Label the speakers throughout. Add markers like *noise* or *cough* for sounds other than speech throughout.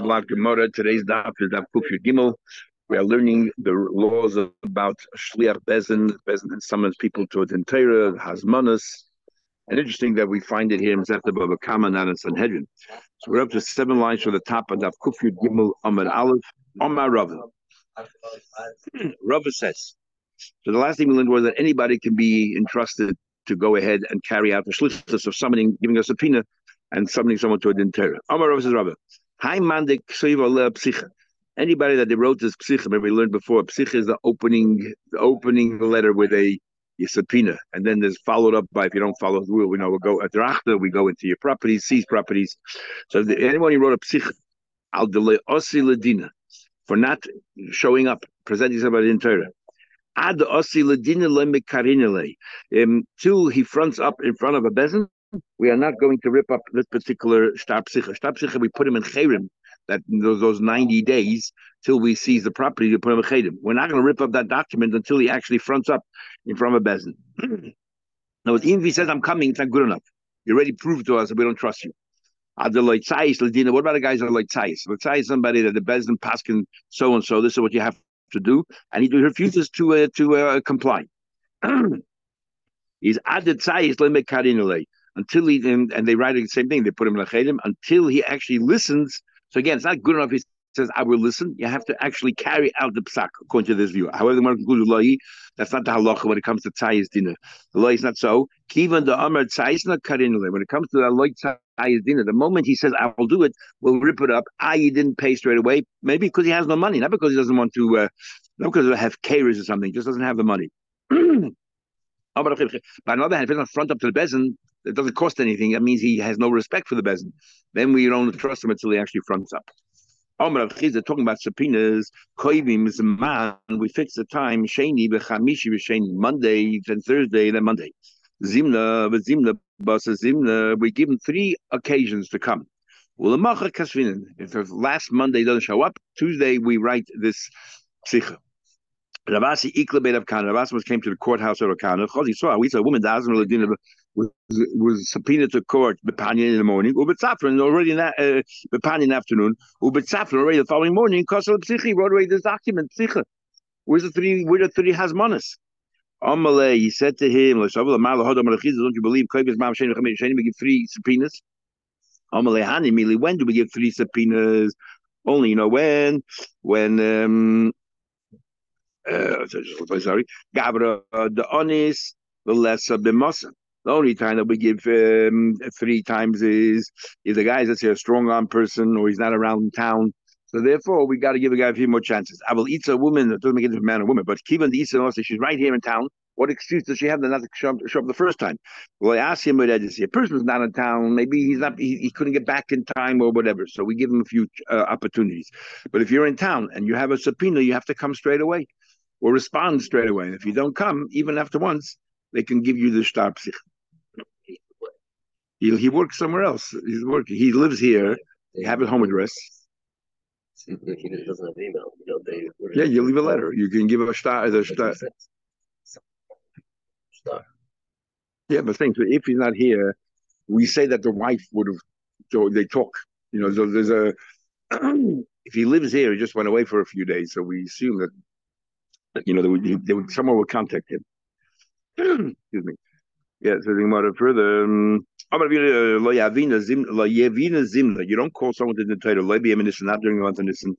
Speaker 1: Gemara. Today's daf is daf Kufir Gimel. We are learning the laws about Shliach Bezin. Bezin summons people to a Torah, Hasmanas. And interesting that we find it here in Zeta Baba Kama, not in Sanhedrin. So we're up to seven lines from the top of daf Kufir Gimel Amar Aleph. Amar Rava. *clears throat* Rava says. So the last thing we learned was that anybody can be entrusted to go ahead and carry out the shlichus of summoning, giving a subpoena and summoning someone to a din Torah. Amar Rav says Rabbi, Psicha. Anybody that they wrote this psicha, maybe we learned before, psicha is the opening, the opening letter with a, a subpoena, and then there's followed up by if you don't follow the rule, we know we'll go at Rachta, we go into your properties, seize properties. So the, anyone who wrote a psicha, al delay osi for not showing up, presenting somebody in Torah. Ad osi ladina le um, Till he fronts up in front of a bezin, we are not going to rip up this particular. Star psicha, we put him in cherim, that those, those 90 days till we seize the property to put him in cherim. We're not going to rip up that document until he actually fronts up in front of bezin. *clears throat* now, even if he says, I'm coming, it's not good enough. You already proved to us that we don't trust you. What about the guys that are like Tzais? Tzais is somebody that the Bezdin Paskin so and so. This is what you have to do, and he refuses to uh, to uh, comply. *clears throat* He's added Tzais until he and, and they write the same thing. They put him in a chedim until he actually listens. So again, it's not good enough. He says, "I will listen." You have to actually carry out the psak according to this view. However, the concludes lahi. That's not the halacha when it comes to tzayis dinner. The law is not so. Kivan the amar tzayis not karinule. When it comes to the law tzayis dinner, the moment he says, "I will do it," we'll rip it up. I he didn't pay straight away. Maybe because he has no money, not because he doesn't want to. Uh, not because of have cares or something. He Just doesn't have the money. *clears throat* But on the other hand, if it's not front up to the bezin, it doesn't cost anything. That means he has no respect for the bezin. Then we don't trust him until he actually fronts up. Omar Chiza talking about subpoenas, koivim is a man. We fix the time. Sheni b'chamishi b'sheni Monday, then Thursday, then Monday. Zimna v'zimna basa zimna. We give him three occasions to come. Well, If the last Monday doesn't show up, Tuesday we write this psicha. Ravasi Ikla Beit of Kana. Came to the courthouse of Kana. He saw a woman was was subpoenaed to court Bepanya in the morning, Ubetzafran already in uh, Bepanya in the afternoon, Ubetzafran already the following morning, Kosel Psichi wrote away this document, Psicha. Where's the three where the three Hasmanas? Amalei, he said to him, Don't you believe we give three subpoenas? Amalei Hani Mili, when do we give three subpoenas? Only you know when? When um uh, sorry, Gabra uh, the Onis, the lesser Bimasa. The only time that we give um, three times is if the guy is, let's say, a strong arm person or he's not around town. So therefore, we got to give the guy a few more chances. I will eat a woman. It doesn't make it a man or woman, but Kivan the Eastern also, she's right here in town. What excuse does she have to not show up, show up the first time? Well, I asked him whether a person's not in town. Maybe he's not. He, he, couldn't get back in time or whatever. So we give him a few uh, opportunities. But if you're in town and you have a subpoena, you have to come straight away or respond straight away. And if you don't come, even after once, they can give you the star psich. He, he works somewhere else. He's working. He lives here. They have his home address.
Speaker 2: He doesn't have email. You know, they,
Speaker 1: yeah, you leave a letter. You can give a star. The star.
Speaker 2: Star.
Speaker 1: Yeah, but think if he's not here, we say that the wife would have. So they talk. You know, so there's a. *clears throat* if he lives here, he just went away for a few days, so we assume that you know, they would, they would someone would contact him. *clears throat* Excuse me. Yeah, so think about it further. Um, Uh, you don't call someone to the title not during the month of Nisan.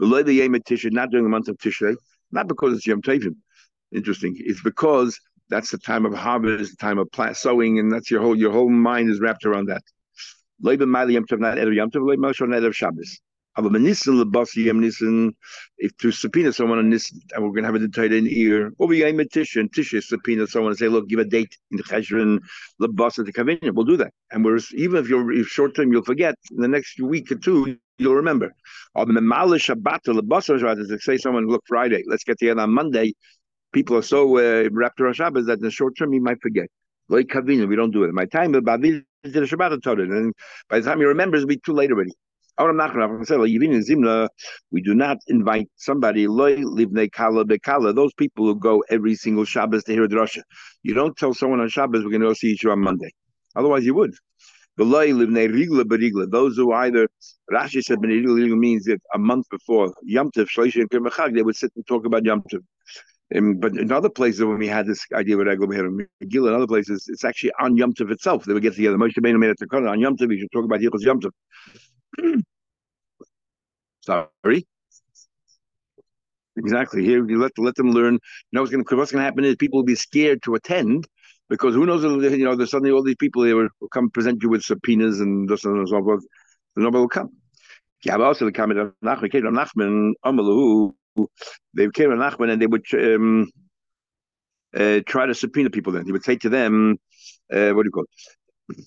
Speaker 1: Not during the month of Tishrei. Not because it's Yom Tovim. Interesting. It's because that's the time of harvest, the time of plant sowing, and that's your whole your whole mind is wrapped around that. Not Yom Tov, not Yom Tov, not Shabbos. Aber Nissen lebasi yem Nissen, if to subpoena someone on Nissen, and we're going to have a detail in ear, or we aim a Tisha, and subpoena someone and say, look, give a date in the Cheshrin lebasa to come in. We'll do that. And we're even if you're short term, you'll forget. In the next week or two, you'll remember. Or the Memala Shabbat lebasa to say someone, look, Friday, let's get together on Monday. People are so uh, wrapped around Shabbos that in the short term, you might forget. Like Kavina, we don't do it. My time, the Shabbat, and by the time he remembers, it'll be too late already. We do not invite somebody those people who go every single Shabbos to hear a drasha. You don't tell someone on Shabbos we're going to go see you on Monday. Otherwise, you would. Those who either Rashi said means that a month before Yom Tov, they would sit and talk about Yom Tov. But in other places, when we had this idea with Egel, we had Megillah, in other places, it's actually on Yom Tov itself. They would get together. Moshe Rabbeinu made to on Yom Tov. We should talk about Yichus Yom Tov. *clears throat* Sorry. Exactly. Here, you let let them learn. You know what's going to what's going to happen is people will be scared to attend because who knows? You know, there's suddenly all these people they will, come present you with subpoenas and this and so forth. Nobody will come. Yeah, also the comment of Nachman, Nachman, Amalu, they came to Nachman and they would um, uh, try to subpoena people. Then he would say to them, uh, "What do you call it?"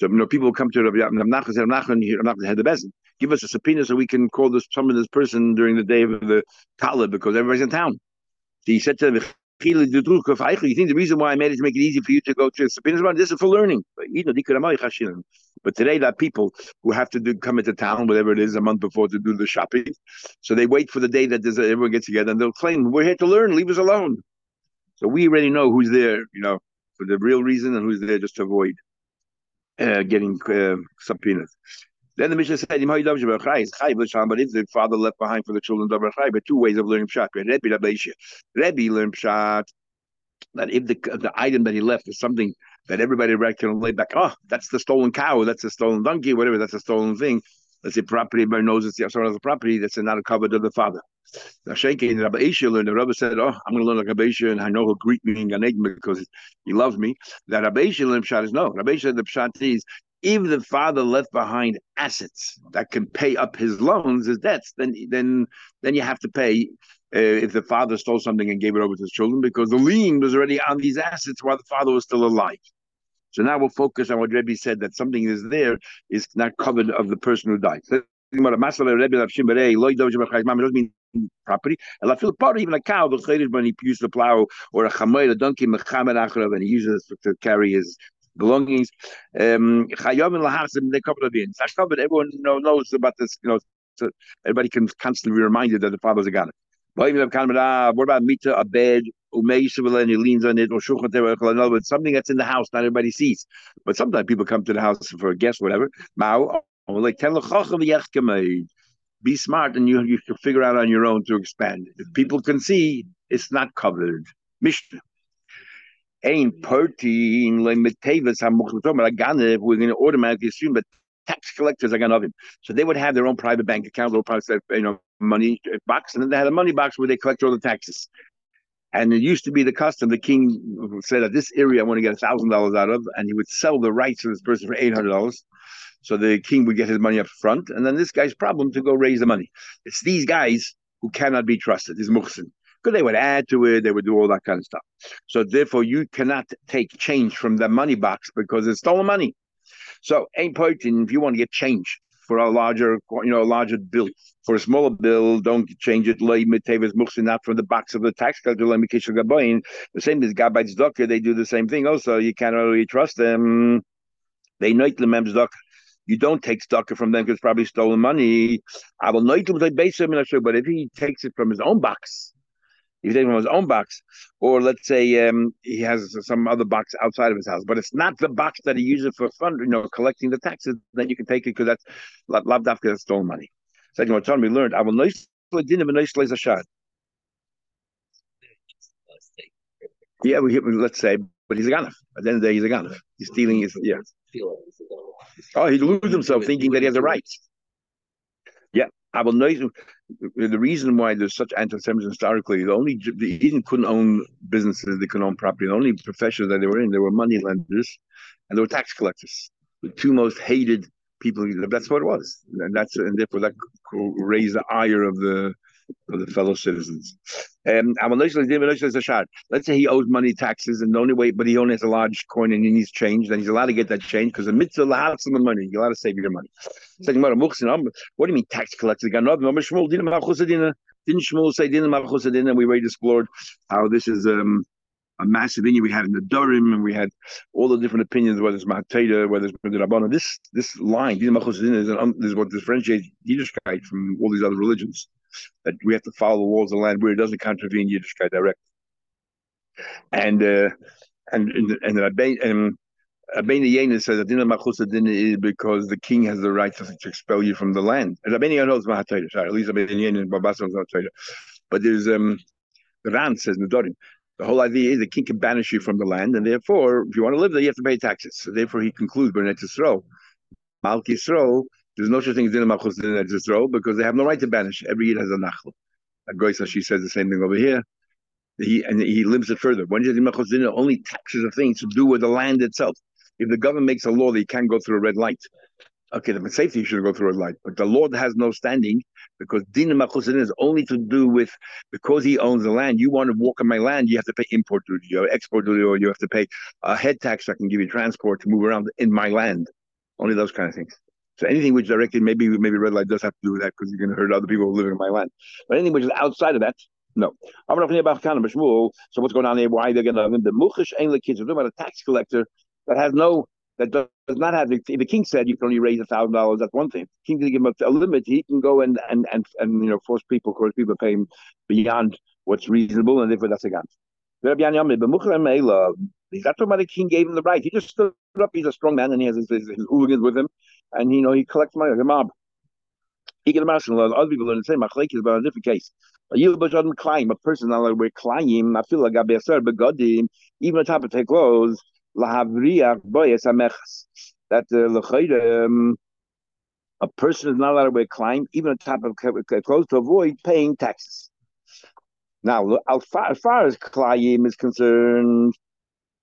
Speaker 1: So you know, people come to Rabbi say, "Nachman, Nachman had the best. Give us a subpoena so we can call this summon this person during the day of the Talib because everybody's in town." So he said to them, you think the reason why I it to make it easy for you to go to the subpoena is subpoenas this is for learning. But today, that people who have to do come into town, whatever it is, a month before to do the shopping, so they wait for the day that everyone gets together and they'll claim, "We're here to learn. Leave us alone." So we already know who's there, you know, for the real reason, and who's there just to avoid uh, getting uh, subpoenas. Then the Mishnah said, but if the father left behind for the children but two ways of learning Pshat. Rebbe learned Pshat that if the the item that he left is something that everybody can lay back, oh, that's the stolen cow, that's a stolen donkey, whatever, that's a stolen thing. Let's say property, everybody knows it's the someone else's property, that's not a cover to the father. Now, Shenki Rabbi Isha learned, the Rabbi said, Oh, I'm going to learn like Rabbi Isha, and I know he'll greet me in Gan Eden because he loves me. That Rabbi Isha learned Pshat is no. Rabbi Isha, the Pshat is if the father left behind assets that can pay up his loans, his debts, then then then you have to pay uh, if the father stole something and gave it over to his children because the lien was already on these assets while the father was still alive. So now we'll focus on what Rebbe said that something is there is not covered of the person who died. So, doesn't mean property. And I feel part even a cow, the when he used to plow, or a chamoy, a donkey, and he uses to carry his belongings. Um, everyone knows about this, you know, so everybody can constantly be reminded that the father's a God. What about mita, a bed, and leans on it, or in other words, something that's in the house, not everybody sees. But sometimes people come to the house for a guest, whatever. Oh, like be smart and you you can figure out on your own to expand. If people can see, it's not covered. Mishnah. Ain't partying like Metavas Hamukhtomer we're going to automatically assume that tax collectors are going to have him. So they would have their own private bank account, little private you know money box, and then they had a money box where they collect all the taxes. And it used to be the custom. The king said, "At this area, I want to get a thousand dollars out of," and he would sell the rights of this person for eight hundred dollars. So the king would get his money up front, and then this guy's problem to go raise the money. It's these guys who cannot be trusted. These muhsin because they would add to it, they would do all that kind of stuff. So therefore, you cannot take change from the money box because it's stolen money. So ain't pointing if you want to get change for a larger, you know, a larger bill. For a smaller bill, don't change it. Not from the box of the tax collector. The same as Gabay's doctor, they do the same thing. Also, you cannot really trust them. They know the members doctor. You don't take stock from them because probably stolen money. I will not base him, but if he takes it from his own box, if he takes from his own box, or let's say um, he has some other box outside of his house, but it's not the box that he uses for fund, you know, collecting the taxes, then you can take it because that's lavdafka that's stolen money. Second one, Tom, we learned, I will. Yeah, we, let's say, but he's a ganef. At the end of the day, he's a ganef. He's stealing his, yeah. Oh, he loses himself thinking that he has a right. Yeah, I will know the reason why there's such anti-Semitism historically. The only the Eden couldn't own businesses, they couldn't own property. The only professions that they were in, they were money lenders, and they were tax collectors. The two most hated people. That's what it was, and that's and therefore that raised the ire of the of the fellow citizens. Um, let's say he owes money taxes, and the only way, but he only has a large coin and he needs change, then he's allowed to get that change because the mitzvah allows him the money. You're allowed to save your money. What do you mean tax collector? Didn't Shmuel say And we already explored how this is um, a massive opinion we had in the Durim, and we had all the different opinions, whether it's Mateda, whether it's Rabbanah. This this line, is, an, is what differentiates Yiddishkeit from all these other religions that we have to follow the walls of the land where it doesn't contravene Yiddishkeit directly. And uh, and and and, and Rabbeinu Yenis says that Dina Machusa Dina is because the king has the right to, to expel you from the land. And Rabbeinu knows Mahatayra, sorry, at least Rabbeinu Yenis and Babasa knows Mahatayra. But there's um Ran says Nedarim. The whole idea is the king can banish you from the land, and therefore, if you want to live there, you have to pay taxes. So therefore, he concludes Bernat Yisrael. Malk Yisrael, there's no such thing as Dina Machusa Dina Yisrael because they have no right to banish. Every year has a nachla. Goisa, she says the same thing over here. He and he limits it further. When only taxes of things to do with the land itself. If the government makes a law that you can't go through a red light, okay, the safety you should go through a light, but the Lord has no standing because din machusin is only to do with because he owns the land. You want to walk on my land, you have to pay import duty, or export duty, or you have to pay a head tax. I can give you transport to move around in my land. Only those kind of things. So anything which directly maybe maybe red light does have to do with that because you're going to hurt other people living in my land. But anything which is outside of that, no. So what's going on there? Why they're going to the muchish the kids? We're talking about a tax collector that has no that does not have the, the king said you can only raise a thousand dollars. That's one thing. The king didn't give him a, limit. He can go and and and and you know force people, course, people pay him beyond what's reasonable, and therefore that's against. He's not talking about the king gave him the right. He just stood up. He's a strong man, and he has his, his, his hooligans with him, and you know he collects money. like a mob. He can imagine a lot of other people learn the same. Machlekes, but in a different case. A Yilbush doesn't climb. A person not like we're climbing. I feel like I be a sir, but even on top of take clothes lahavriach boyes amechas. That uh, um, a person is not allowed to wear klein, even on top of clothes, to avoid paying taxes. Now, as far, as, far is concerned,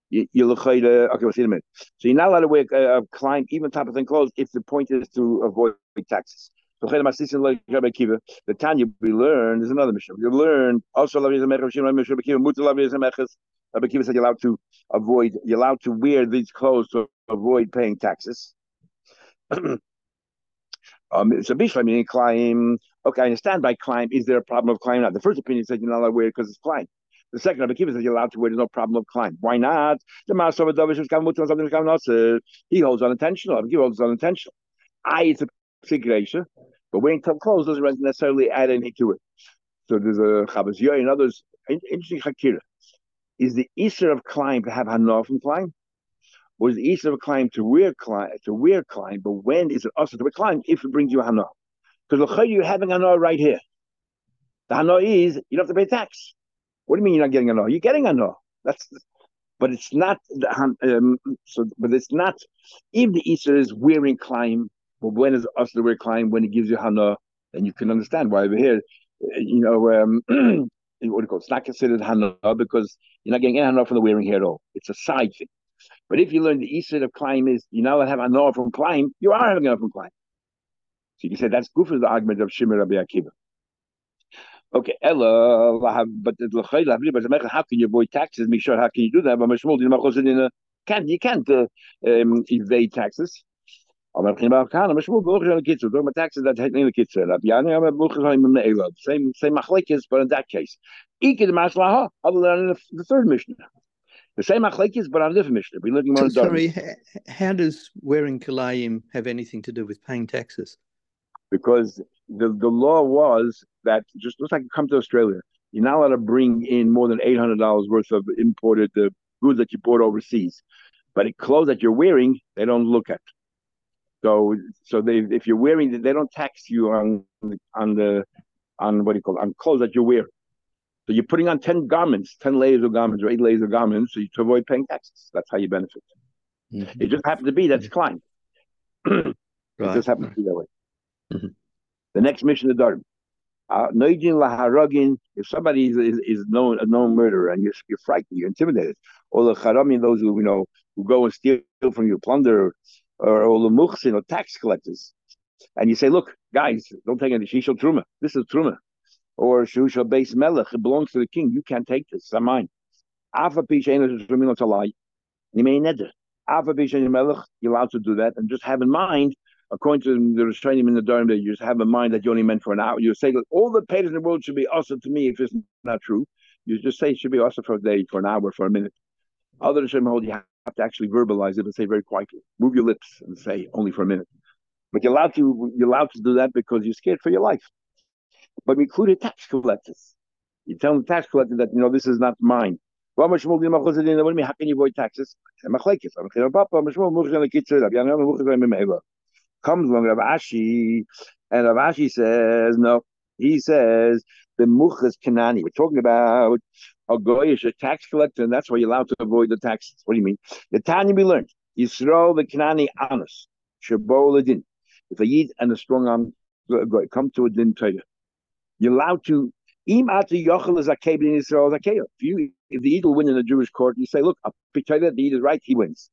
Speaker 1: you, look okay, wait a minute. So you're not allowed to wear a, a klein, even top of thin clothes, if the point is to avoid taxes. The Tanya we learn is another mission. We learn also Rabbi Kiva said you're allowed to avoid, you're allowed to wear these clothes to avoid paying taxes. *clears throat* um, so Bishlam meaning climb. Okay, I understand by climb. Is there a problem of climb? Not the first opinion said you're not allowed to wear it because it's climb. The second Rabbi Kiva said you're allowed to wear. There's no problem of climb. Why not? The master of a He holds unintentional. Rabbi Kiva holds unintentional. I it's a situation, but wearing tough clothes doesn't necessarily add anything to it. So there's a Chabaz and others. Interesting Hakira is the Easter of climb to have Hanoah from climb? Or is the Easter of climb to wear climb to wear climb? But when is it also to wear climb if it brings you Hanoah? Because you're having Hanoah right here. The Hanoah is you don't have to pay tax. What do you mean you're not getting a no? You're getting a no. That's but it's not the um, so. But it's not. If the Easter is wearing climb, but when is us to wear climb? When it gives you Hanoah, then you can understand why over here. You know, um, *clears throat* what do you call it? It's not considered hana because you're not getting any hana from the wearing here at all. It's a side thing. But if you learn the east side of climb is you now have hana from climb, you are having hana from climb. So you can say that's good for the argument of Shimon Rabbi Akiva. Okay, Ella, but how can you avoid taxes? Make sure how can you do that? But can't you can't uh, um, evade taxes. Aber ich bin kann, aber schwul buch in kitzel, do mit taxes that in the kitzel. Ab ja, aber buch in the elo. Same same machlekes, but in that case. Ik the maslaha, other than the third mission. The same machlekes, but on a different mission. We're looking more
Speaker 3: Sorry, how does wearing kalayim have anything to do with paying taxes?
Speaker 1: Because the the law was that just looks like you come to Australia, you're not allowed to bring in more than eight hundred dollars worth of imported the goods that you bought overseas. But the clothes that you're wearing, they don't look at. So so they if you're wearing they don't tax you on on the on what do you call it, on clothes that you wear. So you're putting on ten garments, ten layers of garments or eight layers of garments, so you, to avoid paying taxes. That's how you benefit. Mm-hmm. It just happens to be that's Klein. *clears throat* right. It just happens to be that way. Mm-hmm. The next mission of Darm. Uh, if somebody is, is, is known a known murderer and you're, you're frightened, you're intimidated, or the Haramin, those who you know who go and steal from you, plunder, or, or muhsin, or tax collectors, and you say, "Look, guys, don't take any shishal truma. This is truma." Or shusha base melech, it belongs to the king. You can't take this. It's mine. A lie. You may neder. You're allowed to do that, and just have in mind, according to the restraining in the Durham, that you just have in mind that you only meant for an hour. You say that all the payers in the world should be awesome to me if it's not true. You just say it should be awesome for a day, for an hour, for a minute. Other than hold, you have to actually verbalize it and say very quietly. Move your lips and say only for a minute. But you're allowed to you're allowed to do that because you're scared for your life. But we included tax collectors. You tell the tax collector that you know this is not mine. How can you avoid taxes? Comes along Rav Ashi, and Rav Ashi says no. He says the Muchas Kanani. We're talking about a goyish, a tax collector, and that's why you're allowed to avoid the taxes. What do you mean? The Tanya we learned. Yisrael the Kanani honest. Shabol din. If a yid and a strong arm come to a din Torah, you're allowed to. Im yochel in If you if the yid will win in a Jewish court, you say, look, that the yid is right, he wins.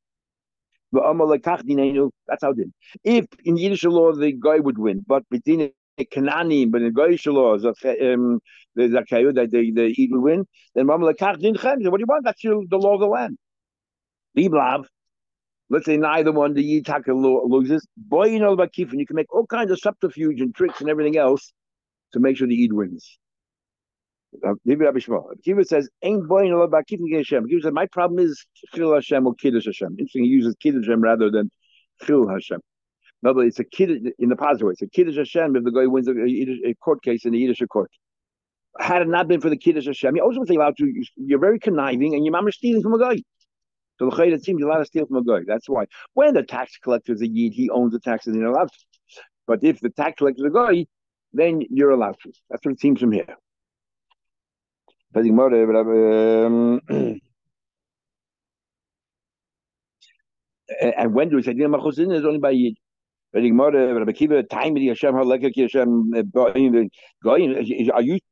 Speaker 1: That's how din. If in Yiddish law the guy would win, but between Kanani, but in Goyish law, um, the Zakayu that the the will win, then Mama lekach din chem. What do you want? That's your, the law of the land. Liblav. Let's say neither one the Yitaka loses. Boy, you know about Kifin, you can make all kinds of subterfuge and tricks and everything else to make sure the Eid wins. Kiva says, "Ain't boy know about keeping Hashem." Kiva says, "My problem is Chil Hashem or Kiddush Hashem." Interesting, he uses Kiddush Hashem rather than Chil Hashem. No, but it's a kid in the positive way. It's a Kiddush Hashem if the guy wins a, a court case in the Yiddish court. Had it not been for the Kiddush Hashem, you also would say to. You're very conniving, and your mom is stealing from a guy. So the it seems you're allowed to steal from a guy. That's why. When the tax collector is a yid, he owns the taxes and you're allowed. But if the tax collector is a guy, then you're allowed to. That's what it seems from here. Um, *clears throat* and when do we say Machosin is only by Yid? Are you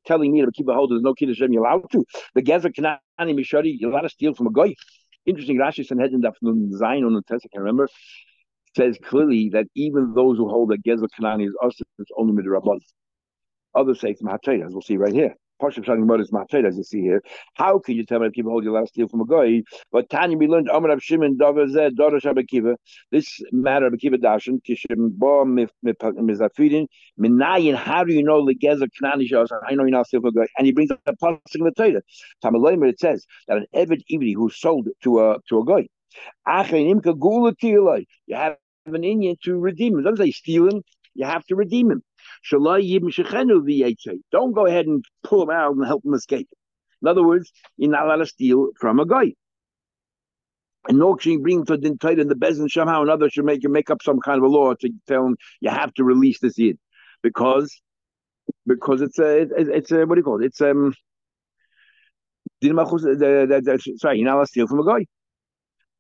Speaker 1: telling me Rabbi Kiva hold there's no Kiddush Hashem you're allowed to? The Gezer Kanani Mishari, you're allowed to steal from a guy. Interesting, Rashi said in the Zion on the test, I can remember, says clearly that even those who hold that Gezer Kanani is us, it's only midrabban. Others say it's Mahatay, as we'll see right here. Parsha Shanim Mod is Mahatay, as you see here. How can you tell me that people hold your last steal from a guy? But Tanya, we learned Rav Shimon Davar Zed Darash Abakiva. This matter of Akiva Dashan Kishim Bo Mizafidin Minayin. How do you know the Gezer Kanani? I know you're not steal from a guy, and he brings up a pasuk in the Torah. Tamaloimer it says that an Eved Ivri who sold to a to a guy. You have an Indian to redeem him. Don't say steal him. You have to redeem him. Don't go ahead and pull him out and help him escape. In other words, you're not allowed to steal from a guy. And no king bring to the tight in the bezin somehow another should make you make up some kind of a law to tell him you have to release this yid because because it's a it's a what do you call it? It's um sorry, you're not allowed to steal from a guy.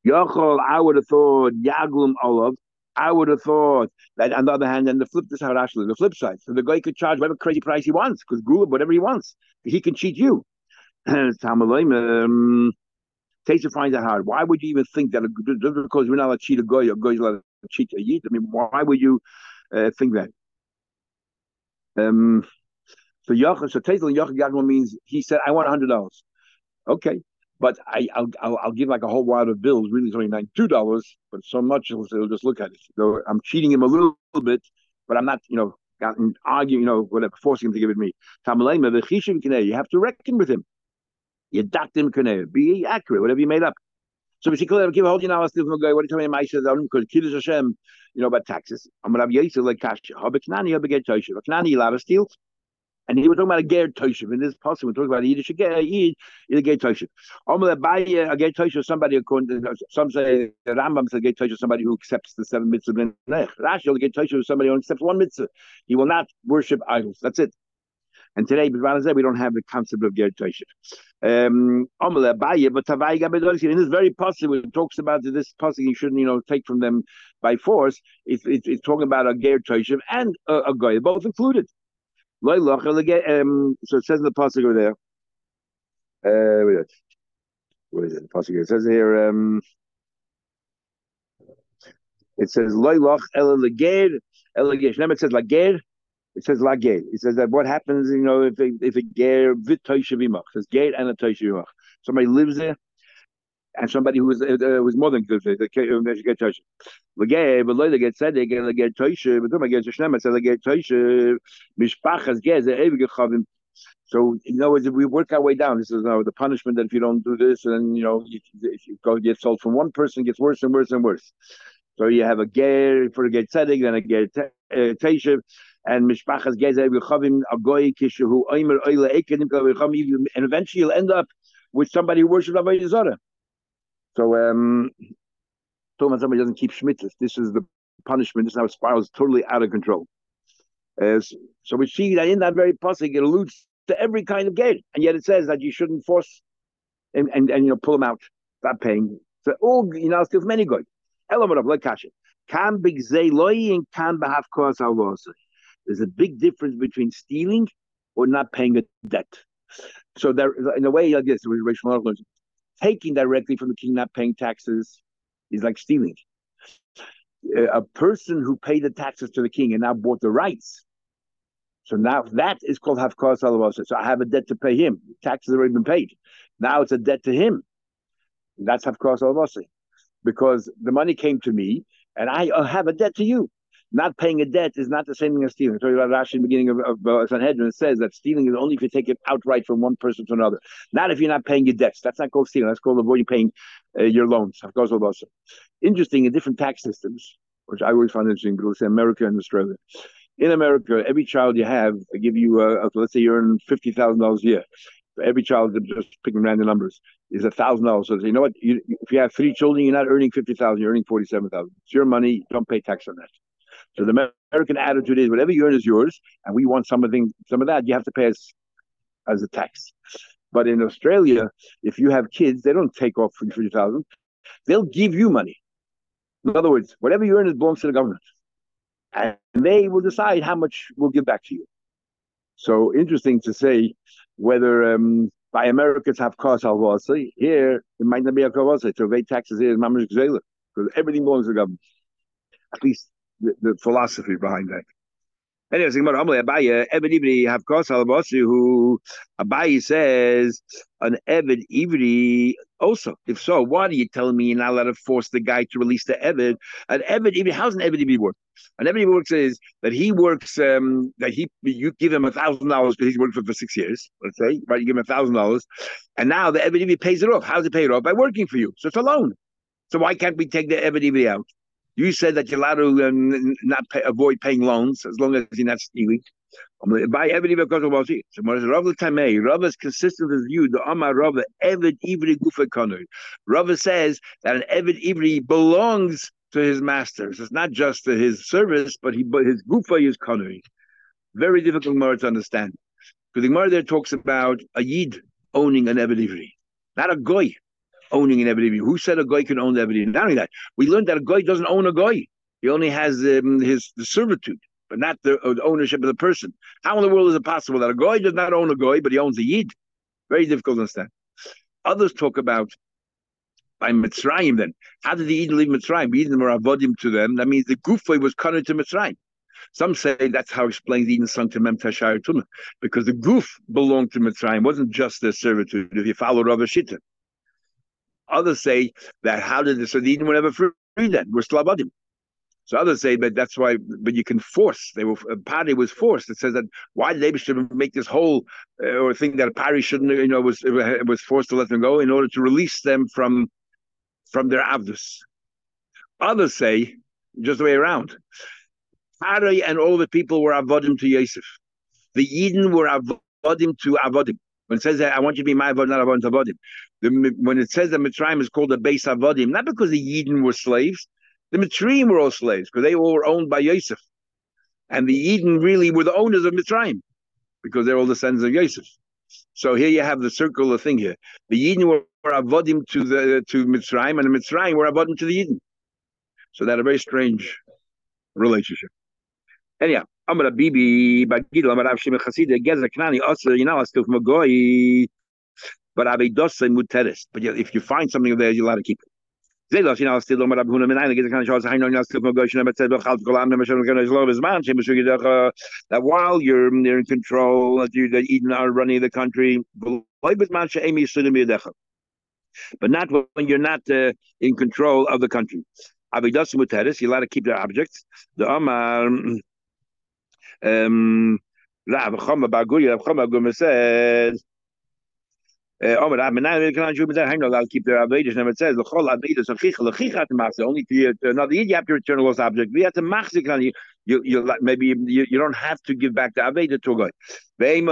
Speaker 1: Yachol, I would have thought Yaglum Olav I would have thought that on the other hand, and the flip this how Rashi the flip side. So the guy could charge whatever crazy price he wants, because Gula, whatever he wants. He can cheat you. *clears throat* Um, Taser finds it hard. Why would you even think that just because we're not allowed to cheat a guy, a guy's allowed to cheat a yid? I mean, why would you uh, think that? Um, so Yachar, so Taser Yachar means he said, I want hundred dollars. Okay, but I, I'll, I'll, I'll give like a whole wad of bills. Really, it's only ninety-two dollars, but so much he'll, just look at it. So I'm cheating him a little, little bit, but I'm not, you know, arguing, you know, whatever, forcing him to give it me. You have to reckon with him. You docked him, be accurate, whatever you made up. So we see clearly, give a hold you now, still a guy. What are you telling me? I said, because Hashem, you know, about taxes. I'm to have Yisrael like cash. Habaknani, Habaknani, Habaknani, allowed to steal. And he was talking about a ger toshiv. In this possible, we're talking about a Yiddish a Yid, a ger toshiv. Omle by a ger toshiv, somebody according to some say the Rambam says a ger toshiv, somebody who accepts the seven mitzvahs. Rashi, a ger toshiv is somebody who accepts one mitzvah. He will not worship idols. That's it. And today, we don't have the concept of ger toshiv. Um, in this very possible, it talks about this possible you shouldn't, you know, take from them by force. It's, it's, it's talking about a ger toshiv and a, a guy, both included. Um, so it says in the pasuk over there. Uh, what is it? The pasuk it says here. Um, it says loylach el leger el leger. It says lager. It says lager. It says that what happens, you know, if a, if a ger vit toishivimach. It says ger and a toishivimach. Somebody lives there and somebody who was uh, uh was more than good, they um, get toshe. Legay, but later get said they get toshe, but then get shnema they get toshe. Mishpachas gez evig chavim. So in other words, if we work our way down, this is you know, the punishment that if you don't do this, and you know, if you go get sold from one person, gets worse and worse and worse. So you have a ger for a get tzedek, then a ger teishiv, uh, and mishpachas gez evig chavim agoy kishu oimer oile ekenim and eventually you'll end up with somebody who worships Avodah Zarah. So, um, talking about somebody doesn't keep Shemitahs, this is the punishment. This is how it spirals totally out of control. As so we see that in that very pasuk it alludes to every kind of gate, and yet it says that you shouldn't force and and, and you know pull them out, that pain. So all you know, still many good. Element of like kasha. Can big and can behave cause There's a big difference between stealing or not paying a debt. So there, in a way, I guess, taking directly from the king, not paying taxes, is like stealing. A person who paid the taxes to the king and now bought the rights. So now that is called hafkos alavasa. So I have a debt to pay him. Taxes have already been paid. Now it's a debt to him. That's hafkos alavasa. Because the money came to me and I have a debt to you. Not paying a debt is not the same thing as stealing. So about Rashi in the beginning of, of uh, Sanhedrin. It says that stealing is only if you take it outright from one person to another. Not if you're not paying your debts. That's not called stealing. That's called avoiding paying uh, your loans. Interesting in different tax systems, which I always find interesting, say America and Australia. In America, every child you have, give you, uh, let's say you earn fifty thousand dollars a year. For every child, just picking random numbers, is a thousand dollars. So you know what? You, if you have three children, you're not earning fifty thousand. You're earning forty-seven thousand. It's your money. Don't pay tax on that. So the American attitude is whatever you earn is yours, and we want some of something, some of that you have to pay as as a tax. But in Australia, if you have kids, they don't take off fifty thousand; they'll give you money. In other words, whatever you earn is belongs to the government, and they will decide how much we'll give back to you. So interesting to say whether um, by Americans have cost halvasa. Here it might not be a kavasa. To pay taxes here is mamash because everything belongs to the government. At least the, the philosophy behind that. Anyways, Abaye, Ebed Ivri have cost who Abaye says an Ebed Ivri also. If so, why are you telling me you're not allowed to force the guy to release the Ebed? An Ebed Ivri, how's an Ebed Ivri work? An Ebed Ivri works is that he works, um, that he you give him a thousand dollars because he's worked for, for six years, let's say, right? You give him a thousand dollars, and now the Ebed Ivri pays it off. How's it pay it off? By working for you. So it's a loan. So why can't we take the Ebed Ivri out? You said that you're allowed to um, not pay, avoid paying loans as long as you're not stealing. By Eved because of Bazi. So Rav Tamei, Rav is consistent with you. The Amar Rav Eved Ivri Gufa Konur. Rav says that an Eved Ivri belongs to his master. It's not just to his service, but he but his Gufa is Konur. Very difficult more to understand. Because the Gemara there talks about a Yid owning an Eved Ivri, not a Goy owning an Eved Who said a guy can own the Eved Not only that, we learned that a guy doesn't own a guy. He only has um, his the servitude, but not the, uh, the, ownership of the person. How in the world is it possible that a guy does not own a guy, but he owns a yid? Very difficult to understand. Others talk about by Mitzrayim then. How did the Eden leave Mitzrayim? The Eden were avodim to them. That means the Gufay was cut to Mitzrayim. Some say that's how explains Eden sung to Mem because the goof belonged to Mitzrayim, wasn't just their servitude. If you follow Rav Shita, Others say that how did the Sadidim were never free then? We're still abadim. So others say, but that's why, but you can force. They were party was forced. It says that why did Abishur make this whole uh, or think that party shouldn't, you know, was was forced to let them go in order to release them from from their avdus. Others say just the way around. Pari and all the people were avodim to Yosef. The Eden were avodim to avodim. When it says that I want you to be my avodim, not avodim to avodim. The, when it says that Mitzrayim is called a base avodim, not because the Yidden were slaves, the Mitzrayim were all slaves because they all were owned by Yosef, and the Yidden really were the owners of Mitzrayim because they're all the sons of Yosef. So here you have the circular thing here. The Yidden were, avodim to the to Mitzrayim, and the Mitzrayim were avodim to the Yidden. So that a very strange relationship. Anyhow, I'm gonna bibi. I'm gonna have shimon chasida gezer knani also. You know, I still from a goy. But Avedose Muteris. But if you find something there, you're allowed to keep it. That while you're, you're in control, that you, that Eden are running the country, but not when you're not uh, in control of the country. Avedose Muteris, you're allowed to keep the objects. The Amar, um, Rav Chama Baguri, Rav Chama Guma says, Uh, oh, but I'm now can Jew, but I'm not allowed to keep their avedis. And it says the whole avedis of chicha lechicha to Only to another you have to return a lost object. We have to machzik on you. You you maybe you, you don't have to give back the aveda to a guy.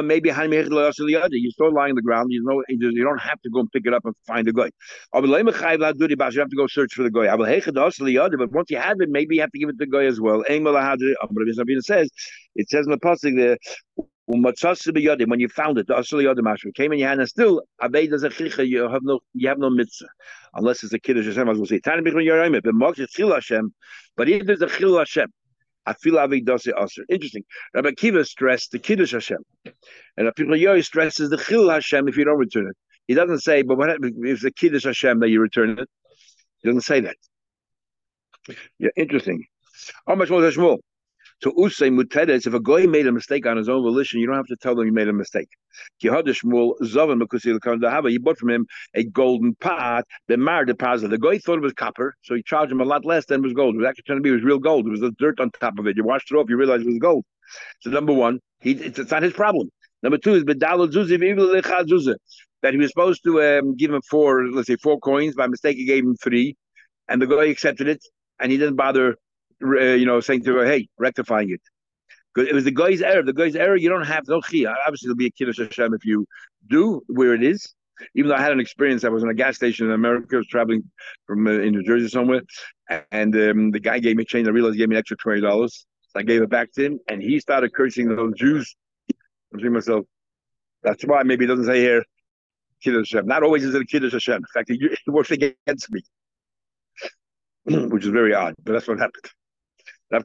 Speaker 1: Maybe you're still lying on the ground. You know you don't have to go and pick it up and find the guy. You have to go search for the guy. But once you have it, maybe you have to give it to the guy as well. says it says in the pasuk there when you found it, the Yodim came in your hand and still a you have no you have no mitzvah. Unless it's a kiddush Hashem, as we'll say. But if there's a Chil Hashem. Interesting. Rabbi Kiva stressed the kiddush Hashem. And Rabbi Yoy stresses the Chil Hashem if you don't return it. He doesn't say, but what if it's the kiddush Hashem that you return it? He doesn't say that. Yeah, interesting. How much more Shmuel? So Usay Mutedes, if a guy made a mistake on his own volition, you don't have to tell them you made a mistake. He bought from him a golden pot, the mar deposit. The guy thought it was copper, so he charged him a lot less than it was gold. It was actually turned to be was real gold. It was the dirt on top of it. You washed it off, you realized it was gold. So number one, he it's, it's not his problem. Number two is that he was supposed to um, give him four, let's say four coins. By mistake, he gave him three, and the guy accepted it, and he didn't bother uh, you know, saying to her, hey, rectifying it. Because it was the guy's error. The guy's error, you don't have no chia. Obviously, there'll be a kiddush Hashem if you do where it is. Even though I had an experience, I was in a gas station in America. I was traveling from uh, in New Jersey somewhere, and um, the guy gave me change. I realized he gave me an extra twenty dollars. So I gave it back to him, and he started cursing those Jews. I'm thinking myself, that's why maybe it doesn't say here Kiddush Hashem. Not always is it a Kiddush Hashem. In fact, it works against me, *clears throat* which is very odd, but that's what happened. He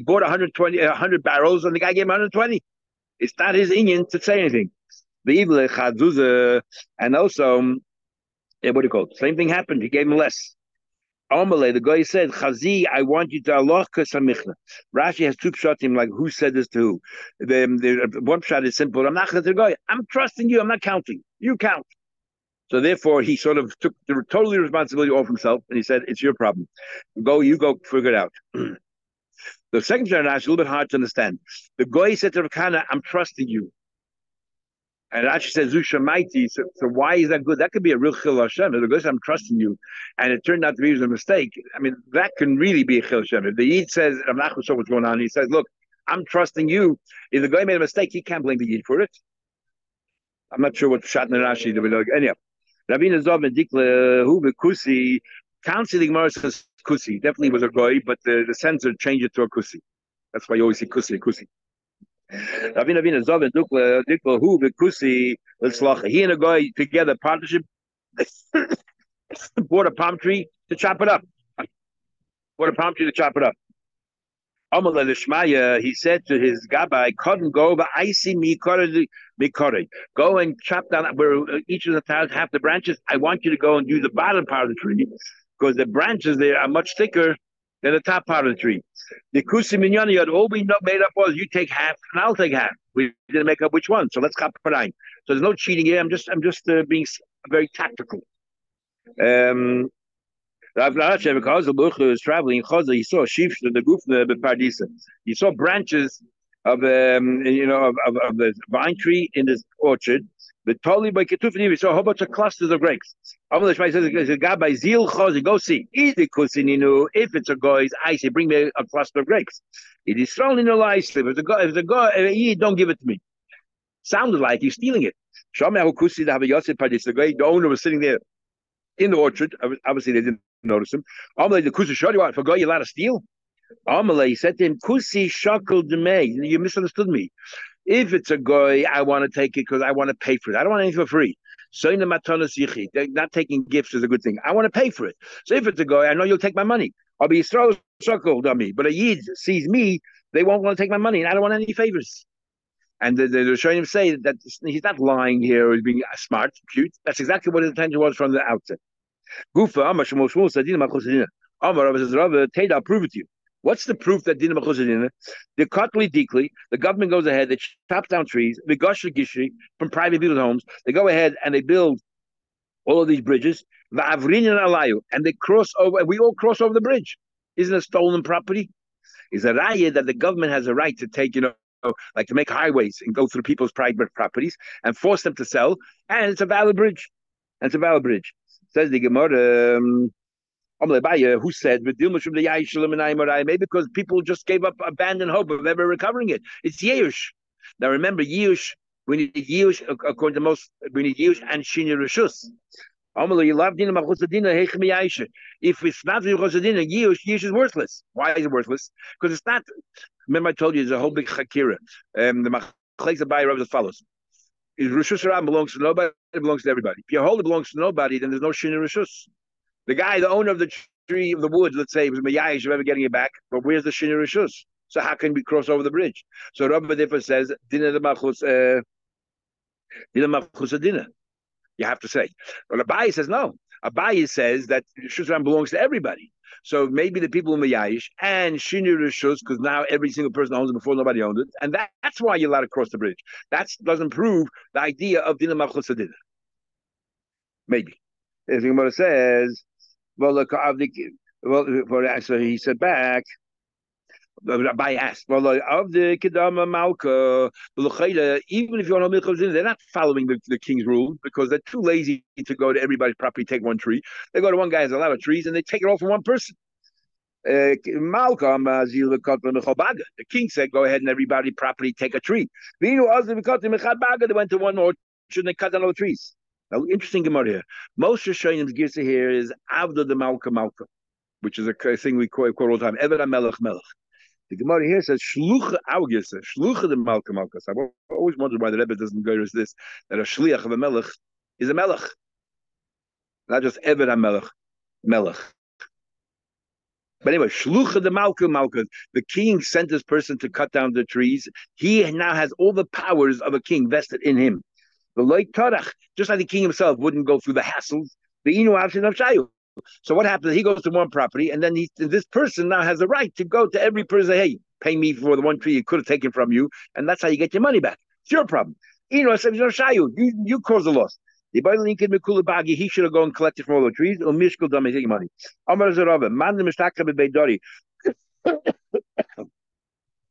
Speaker 1: bought 120, 100 barrels, and the guy gave him 120. It's not his Indian to say anything. The evil and also, um, yeah, what do you call it? Same thing happened. He gave him less. Amalei, the guy said, Chazi, I want you to Allah Kasamichna. Rashi has two him like who said this to who. The, um, the uh, one shot is simple. I'm not going to go. I'm trusting you. I'm not counting. You count. So therefore, he sort of took the totally responsibility off himself, and he said, "It's your problem. Go, you go, figure it out." *clears throat* the second generation is a little bit hard to understand. The guy said to Rakana, "I'm trusting you," and actually said "Zushamaiti." So, so why is that good? That could be a real chil Hashem. The said, "I'm trusting you," and it turned out to be a mistake. I mean, that can really be a chil Hashem. If the Yid says, "I'm not sure what's going on," he says, "Look, I'm trusting you." If the guy made a mistake, he can't blame the Yid for it. I'm not sure what Shat and Rashi. Anyhow. Rabina Zov Dikla uh, Hu Kusi, Council the Gemara says Kusi. Definitely was a goy, but the, the censor changed it to a Kusi. That's why you always see Kusi, Kusi. Rabina Rabina Zov Dikla Dikla Hu Kusi. He and a guy together, partnership, *coughs* bought a palm tree to chop it up. Bought a palm tree to chop it up he said to his gabbai, couldn't go, but I see me Go and chop down where each of the tiles have the branches. I want you to go and do the bottom part of the tree because the branches there are much thicker than the top part of the tree. The kusi minyani had all we made up was you take half and I'll take half. We didn't make up which one, so let's cut nine So there's no cheating here. I'm just I'm just uh, being very tactical. Um, Rav Nachem, because the was traveling he saw sheep the goof the Pardisa. He saw branches of um, you know of, of, of the vine tree in this orchard. But totally by Ketufim, he saw a whole bunch of clusters of grapes. Amal Shmai says, "A guy by Zil Chazi, go see. Easy kusininu. If it's a guy's, I say, bring me a cluster of grapes. It is thrown in a lice. If it's a guy, if it's a guy, don't give it to me. Sounded like he's stealing it. Shomei Kusi, the Havayosef Pardis, the guy, the owner was sitting there in the orchard. Obviously, they didn't notice him. Amalei the kusi shadi what? For guy you allowed to steal? Amalei said to him, "Kusi shakel demei." You misunderstood me. If it's a guy, I want to take it because I want to pay for it. I don't want anything for free. So not taking gifts is a good thing. I want to pay for it. So if it's a guy, I know you'll take my money. I'll be Yisrael shackled on me. But a Yid sees me, they won't want to take my money, and I don't want any favors. And the, the, Rishonim say that he's not lying here or being smart, cute. That's exactly what his intention was from the outset. Gufa Amar Shmuel Shmuel said Dina Machosadina. Amar says Rabbi I'll prove it to you. What's the proof that Dina Machosadina? The Kotli Dikli, the government goes ahead, they chop down trees, the Gashra Gishri from private people's homes. They go ahead and they build all of these bridges. The Avrin and Alayu, and they cross over, and we all cross over the bridge. Isn't it stolen property? Is a raya that the government has a right to take, you know, like to make highways and go through people's private properties and force them to sell. And it's a valid bridge. And it's a valid bridge. Says the Gemara. Um, who said maybe because people just gave up abandoned hope of ever recovering it. It's Yeush. Now remember, Yeush, we need Yeush according to most we need Yeush and Shinya Rishus. If it's not Chosadina, Yeush, Yeush is worthless. Why is it worthless? Because it's not. Remember, I told you there's a whole big chakira. Um, the Machlekes Abaye Rav as follows: Is Rishus Ram belongs to nobody? It belongs to everybody. If your hold it belongs to nobody, then there's no Shin Rishus. The guy, the owner of the tree of the wood, let's say, was Mayayish of ever getting it back, but where's the Shin Rishus? So how can we cross over the bridge? So Rabbi Differ says, Dinah the Machus, uh, Dinah Machus Dinah. You have to say. But Abaye says no. Abaye says that Shusran belongs to everybody. So maybe the people in Mayayish and Shinir Rishus, because now every single person owns it before nobody owned it. And that, that's why you're allowed to cross the bridge. That doesn't prove the idea of Dinah Machus Maybe. As the Gemara says, well, well, so he said back, Abaye asked, well, of the Kedama Malka, even if you want to milk they're not following the, the king's rule because they're too lazy to go to everybody's property, take one tree. They go to one guy has a lot of trees and they take it all from one person. Uh, the king said, "Go ahead and everybody property take a tree." They went to one orchard and they cut down all the trees. Now, interesting Gemara here. Most Rishonim gives here is Avda the Malka Malka, which is a thing we quote, quote all the time. Eved Melech Melech. The Gemara here says Shlucha Augisa, Shlucha the Malka Malkas. I've always wondered why the Rebbe doesn't go to this that a Shliach of a Melech is a Melech, not just Eved a Melech, Melech. But anyway, Shlucha the Malka Malka, the king sent this person to cut down the trees. He now has all the powers of a king vested in him. The Loit Tarach, just like the king himself wouldn't go through the hassles, the Inu of Shayu. So what happens? He goes to one property, and then he, this person now has a right to go to every person. Hey, pay me for the one tree you could have taken from you, and that's how you get your money back. It's your problem. You know, says, you you you caused the loss. He should have gone and collected from all the trees. Or mishkul dam taking money. Amar man the.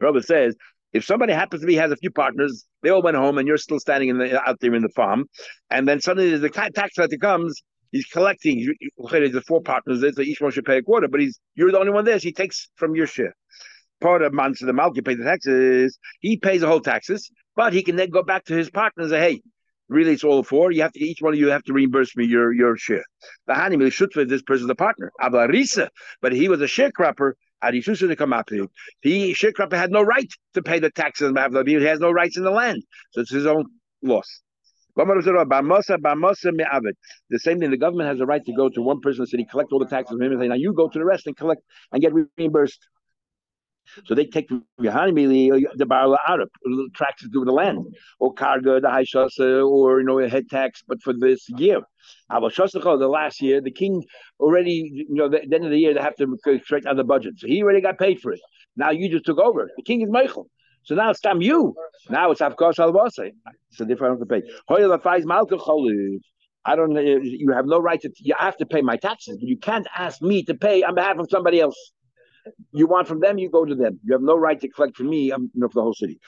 Speaker 1: Robert says, if somebody happens to be has a few partners, they all went home, and you're still standing in the out there in the farm, and then suddenly the tax collector comes He's collecting. The four partners there, so each one should pay a quarter, but he's you're the only one there. So he takes from your share. Part of Mansa the Malk, you pay the taxes. He pays the whole taxes, but he can then go back to his partner and say, "Hey, really, it's all four. You have to each one of you have to reimburse me your your share." The should for this person's the partner. Abarisa, but he was a sharecropper. to come up to you. He sharecropper had no right to pay the taxes. He has no rights in the land, so it's his own loss. The same thing, the government has a right to go to one person in the city, collect all the taxes from him, and say, now you go to the rest and collect and get reimbursed. So they take the uh, Barla Arab, taxes to the land, or Karga, the High Shasa, or you know, a head tax, but for this year. The last year, the king already, you know, the, the end of the year, they have to straighten out the budget. So he already got paid for it. Now you just took over. The king is Michael. So now it's time you. Now it's Avkos Alvase. It's a different to pay. I don't you have no right to you have to pay my taxes, but you can't ask me to pay on behalf of somebody else. You want from them, you go to them. You have no right to collect from me, um, you know, for the whole city.